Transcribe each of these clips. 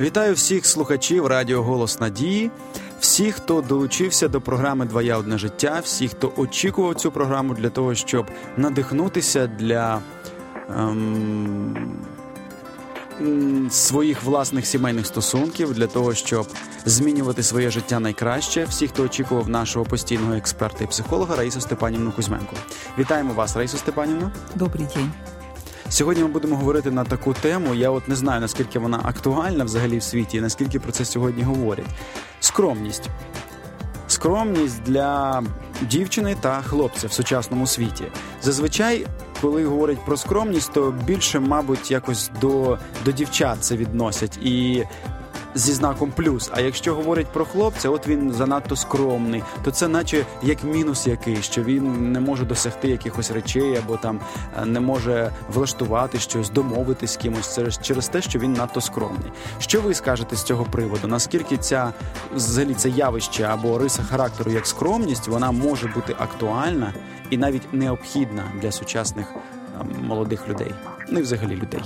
Вітаю всіх слухачів Радіо Голос Надії, всіх, хто долучився до програми Двоя одне життя, всіх, хто очікував цю програму для того, щоб надихнутися для ем, своїх власних сімейних стосунків, для того, щоб змінювати своє життя найкраще. Всі, хто очікував нашого постійного експерта і психолога Раїсу Степанівну Кузьменко. Вітаємо вас, Раїсу Степанівну. Добрий день. Сьогодні ми будемо говорити на таку тему. Я от не знаю наскільки вона актуальна взагалі в світі, і наскільки про це сьогодні говорять. Скромність. Скромність для дівчини та хлопця в сучасному світі. Зазвичай, коли говорять про скромність, то більше, мабуть, якось до до дівчат це відносять. І зі знаком плюс. А якщо говорять про хлопця, от він занадто скромний, то це наче як мінус який, що він не може досягти якихось речей або там е, не може влаштувати щось, домовитись з кимось через, через те, що він надто скромний. Що ви скажете з цього приводу? Наскільки ця взагалі це явище або риса характеру як скромність, вона може бути актуальна і навіть необхідна для сучасних ем, молодих людей, ну і взагалі людей?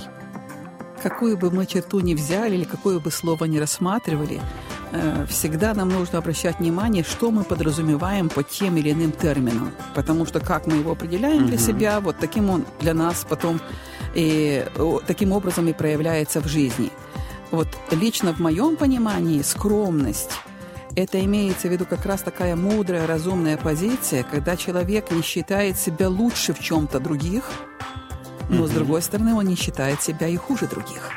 Какую бы мы черту ни взяли или какое бы слово ни рассматривали, э, всегда нам нужно обращать внимание, что мы подразумеваем под тем или иным термином. Потому что как мы его определяем для себя, вот таким он для нас потом и таким образом и проявляется в жизни. Вот лично в моем понимании скромность это имеется в виду как раз такая мудрая, разумная позиция, когда человек не считает себя лучше в чем-то других – но, с другой стороны, он не считает себя и хуже других.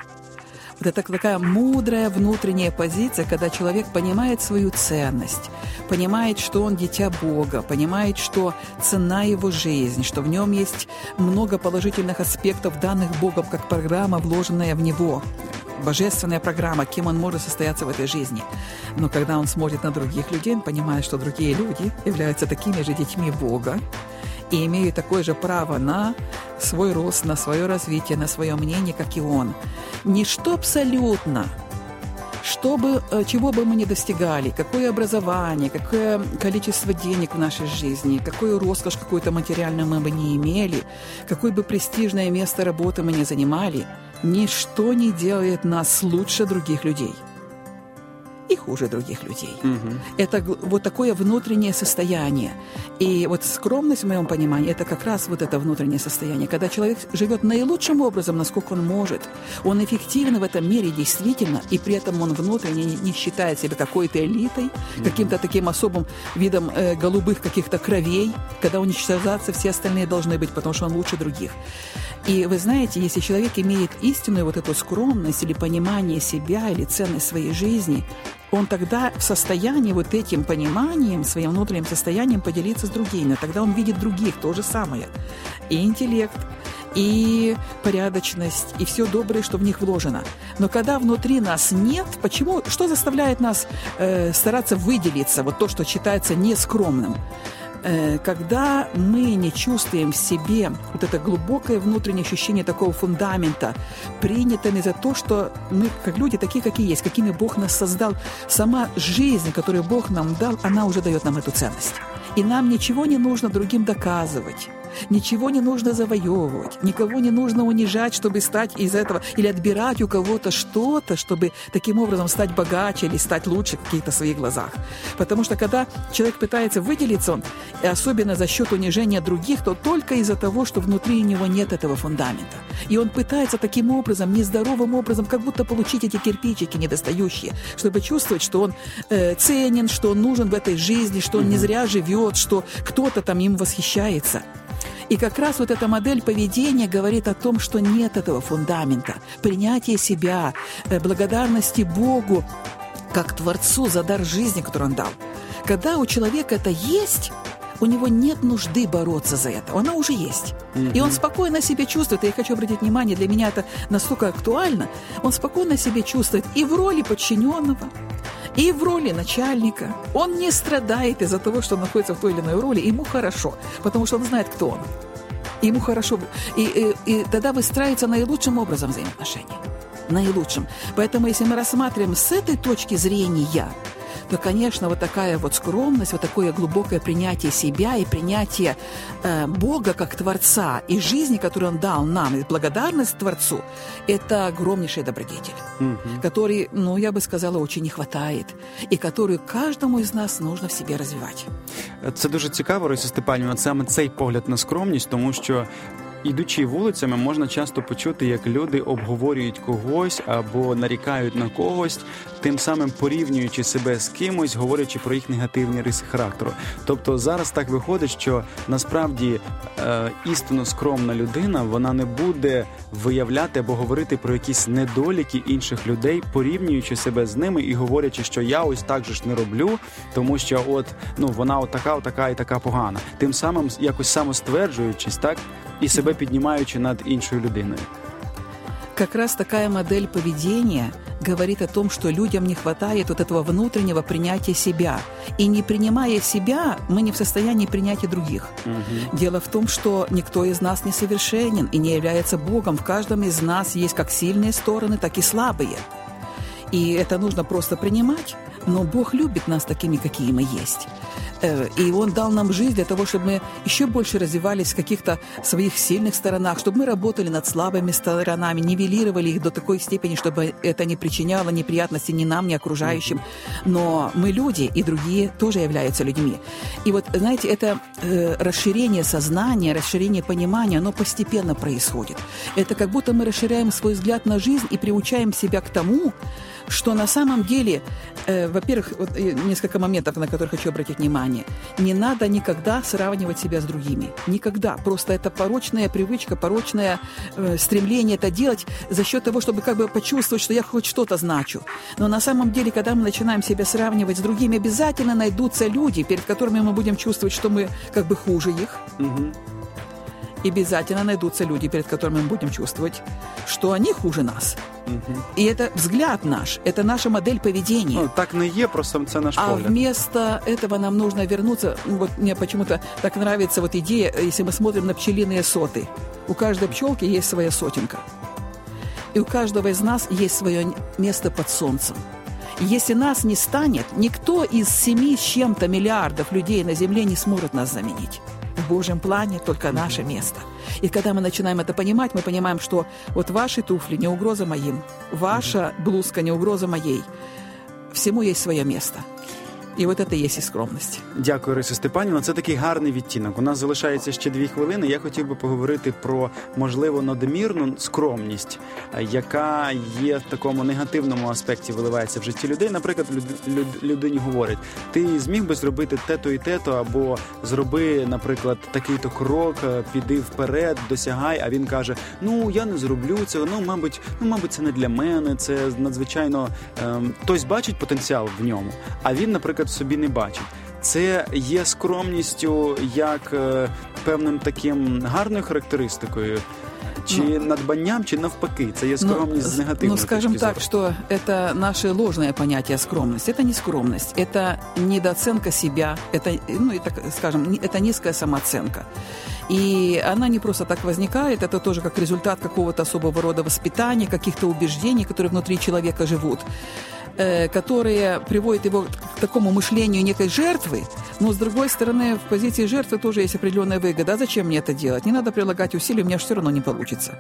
Вот это такая мудрая внутренняя позиция, когда человек понимает свою ценность, понимает, что он дитя Бога, понимает, что цена его жизнь, что в нем есть много положительных аспектов, данных Богом, как программа, вложенная в него, божественная программа, кем он может состояться в этой жизни. Но когда он смотрит на других людей, он понимает, что другие люди являются такими же детьми Бога, и имеют такое же право на свой рост, на свое развитие, на свое мнение, как и он. Ничто абсолютно чтобы, э, чего бы мы ни достигали, какое образование, какое количество денег в нашей жизни, какую роскошь какую-то материальную мы бы не имели, какое бы престижное место работы мы не занимали, ничто не делает нас лучше других людей – и хуже других людей. Угу. Это вот такое внутреннее состояние. И вот скромность, в моем понимании, это как раз вот это внутреннее состояние, когда человек живет наилучшим образом, насколько он может. Он эффективен в этом мире действительно, и при этом он внутренне не считает себя какой-то элитой, угу. каким-то таким особым видом э, голубых каких-то кровей, когда уничтожаться все остальные должны быть, потому что он лучше других. И вы знаете, если человек имеет истинную вот эту скромность или понимание себя, или ценность своей жизни, он тогда в состоянии вот этим пониманием, своим внутренним состоянием поделиться с другими. Тогда он видит других то же самое. И интеллект, и порядочность, и все доброе, что в них вложено. Но когда внутри нас нет, почему, что заставляет нас э, стараться выделиться, вот то, что считается нескромным? Э, когда мы не чувствуем в себе вот это глубокое внутреннее ощущение такого фундамента, принятыми за то, что мы как люди такие, какие есть, какими Бог нас создал, сама жизнь, которую Бог нам дал, она уже дает нам эту ценность. И нам ничего не нужно другим доказывать. Ничего не нужно завоевывать, никого не нужно унижать, чтобы стать из этого, или отбирать у кого-то что-то, чтобы таким образом стать богаче или стать лучше в каких-то своих глазах. Потому что когда человек пытается выделиться, он, и особенно за счет унижения других, то только из-за того, что внутри него нет этого фундамента. И он пытается таким образом, нездоровым образом, как будто получить эти кирпичики недостающие, чтобы чувствовать, что он э, ценен, что он нужен в этой жизни, что он не зря живет, что кто-то там им восхищается. И как раз вот эта модель поведения говорит о том, что нет этого фундамента, принятия себя, э, благодарности Богу как Творцу за дар жизни, который Он дал. Когда у человека это есть, у него нет нужды бороться за это. Она уже есть. Mm-hmm. И он спокойно себя чувствует. И я хочу обратить внимание, для меня это настолько актуально. Он спокойно себя чувствует и в роли подчиненного, и в роли начальника. Он не страдает из-за того, что он находится в той или иной роли. Ему хорошо, потому что он знает, кто он. Ему хорошо. И, и, и тогда выстраивается наилучшим образом взаимоотношения. Наилучшим. Поэтому, если мы рассматриваем с этой точки зрения, то, конечно, вот такая вот скромность, вот такое глубокое принятие себя и принятие э, Бога как Творца и жизни, которую Он дал нам, и благодарность Творцу, это огромнейший добродетель, угу. который, ну, я бы сказала, очень не хватает, и которую каждому из нас нужно в себе развивать. Це дуже цікаво, Росі Степанівна, саме цей погляд на скромність, тому що Ідучи вулицями, можна часто почути, як люди обговорюють когось або нарікають на когось, тим самим порівнюючи себе з кимось, говорячи про їх негативні риси характеру. Тобто зараз так виходить, що насправді е, істинно скромна людина вона не буде виявляти або говорити про якісь недоліки інших людей, порівнюючи себе з ними і говорячи, що я ось так же ж не роблю, тому що от ну вона отака, отака і така погана. Тим самим якось самостверджуючись, так і себе піднімаючи над іншою людиною. Как раз такая модель поведения говорит о том, что людям не хватает вот этого внутреннего принятия себя. И не принимая себя, мы не в состоянии принять и других. Угу. Дело в том, что никто из нас не совершенен и не является Богом. В каждом из нас есть как сильные стороны, так и слабые. И это нужно просто принимать. Но Бог любит нас такими, какие мы есть. Э, и Он дал нам жизнь для того, чтобы мы еще больше развивались в каких-то своих сильных сторонах, чтобы мы работали над слабыми сторонами, нивелировали их до такой степени, чтобы это не причиняло неприятности ни нам, ни окружающим. Но мы люди, и другие тоже являются людьми. И вот, знаете, это э, расширение сознания, расширение понимания, оно постепенно происходит. Это как будто мы расширяем свой взгляд на жизнь и приучаем себя к тому, что на самом деле, э, во-первых, вот несколько моментов, на которые хочу обратить внимание. Не надо никогда сравнивать себя с другими. Никогда. Просто это порочная привычка, порочное э, стремление это делать за счет того, чтобы как бы почувствовать, что я хоть что-то значу. Но на самом деле, когда мы начинаем себя сравнивать с другими, обязательно найдутся люди, перед которыми мы будем чувствовать, что мы как бы хуже их. Угу. И обязательно найдутся люди, перед которыми мы будем чувствовать, что они хуже нас. Угу. И это взгляд наш, это наша модель поведения. Ну, так не є, просто це наш А вместо этого нам нужно вернуться, ну, вот мне почему-то так нравится вот идея, если мы смотрим на пчелиные соты. У каждой пчелки есть своя сотенка. И у каждого из нас есть свое место под солнцем. Если нас не станет, никто из семи с чем-то миллиардов людей на Земле не сможет нас заменить в Божьем плане только наше место. И когда мы начинаем это понимать, мы понимаем, что вот ваши туфли не угроза моим, ваша блузка не угроза моей. Всему есть свое место. І от це є і скромність. Дякую, Рису Степанівна. Це такий гарний відтінок. У нас залишається ще дві хвилини. Я хотів би поговорити про можливо надмірну скромність, яка є в такому негативному аспекті, виливається в житті людей. Наприклад, люд, люд, людині говорять: ти зміг би зробити те-то і те-то, або зроби, наприклад, такий-то крок, піди вперед, досягай. А він каже: Ну я не зроблю цього. Ну, мабуть, ну мабуть, це не для мене. Це надзвичайно ем, хтось бачить потенціал в ньому. А він, наприклад наприклад, собі не бачить. Це є скромністю як е, певним таким гарною характеристикою. Чи ну, надбанням, чи навпаки, це є скромність ну, з негативной Ну, скажем так, что это наше ложное понятие скромность. Это не скромность, это недооценка себя, это, ну, и так скажем, это низкая самооценка. И она не просто так возникает, это тоже как результат какого-то особого рода воспитания, каких-то убеждений, которые внутри человека живут. Э, которые приводят его к такому мышлению некой жертвы, но, с другой стороны, в позиции жертвы тоже есть определенная выгода. А зачем мне это делать? Не надо прилагать усилий, у меня все равно не получится.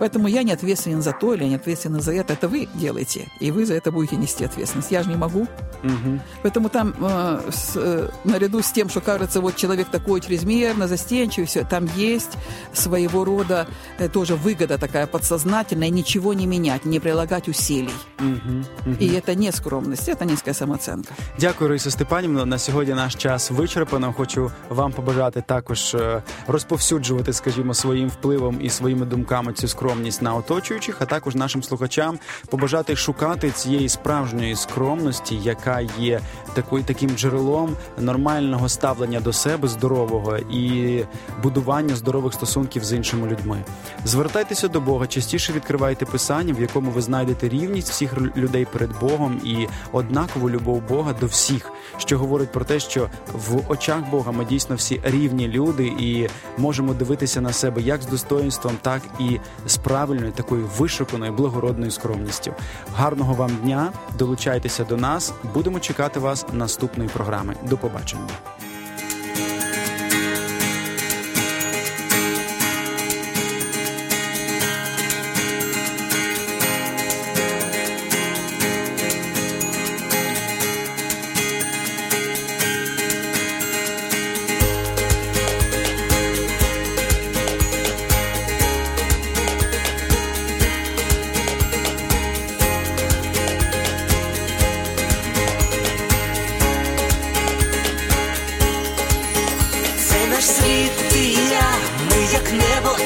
Поэтому я не ответственен за то или не ответственен за это. Это вы делаете, и вы за это будете нести ответственность. Я же не могу. Угу. Поэтому там, э, с, э, наряду с тем, что кажется, вот человек такой чрезмерно, застенчивый, все, там есть своего рода э, тоже выгода такая подсознательная, ничего не менять, не прилагать усилий. Угу. Угу. И это не скромність, це низька самооценка. Дякую, Раїса Степанівна. На сьогодні наш час вичерпано. Хочу вам побажати також е, розповсюджувати, скажімо, своїм впливом і своїми думками цю скромність на оточуючих, а також нашим слухачам побажати шукати цієї справжньої скромності, яка є такою таким джерелом нормального ставлення до себе, здорового і будування здорових стосунків з іншими людьми. Звертайтеся до Бога, частіше відкривайте писання, в якому ви знайдете рівність всіх людей перед Богом. Богом і однакову любов Бога до всіх, що говорить про те, що в очах Бога ми дійсно всі рівні люди і можемо дивитися на себе як з достоїнством, так і з правильною такою вишуканою благородною скромністю. Гарного вам дня! Долучайтеся до нас. Будемо чекати вас наступної програми. До побачення.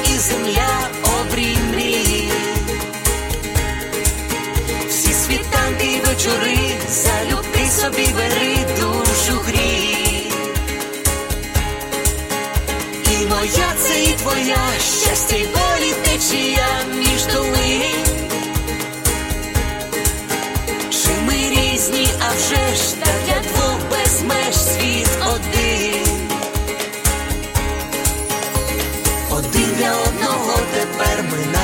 і земля обрій мрії, всі світанки й вечори, залюбки собі бери душу грій, і моя це і твоя щастя.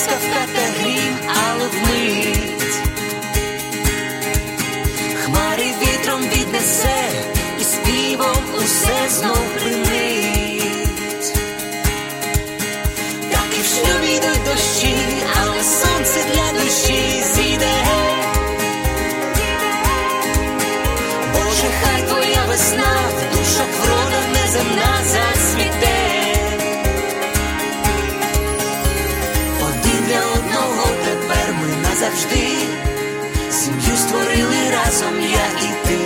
stuff that завжди, сім'ю створили разом я і ти.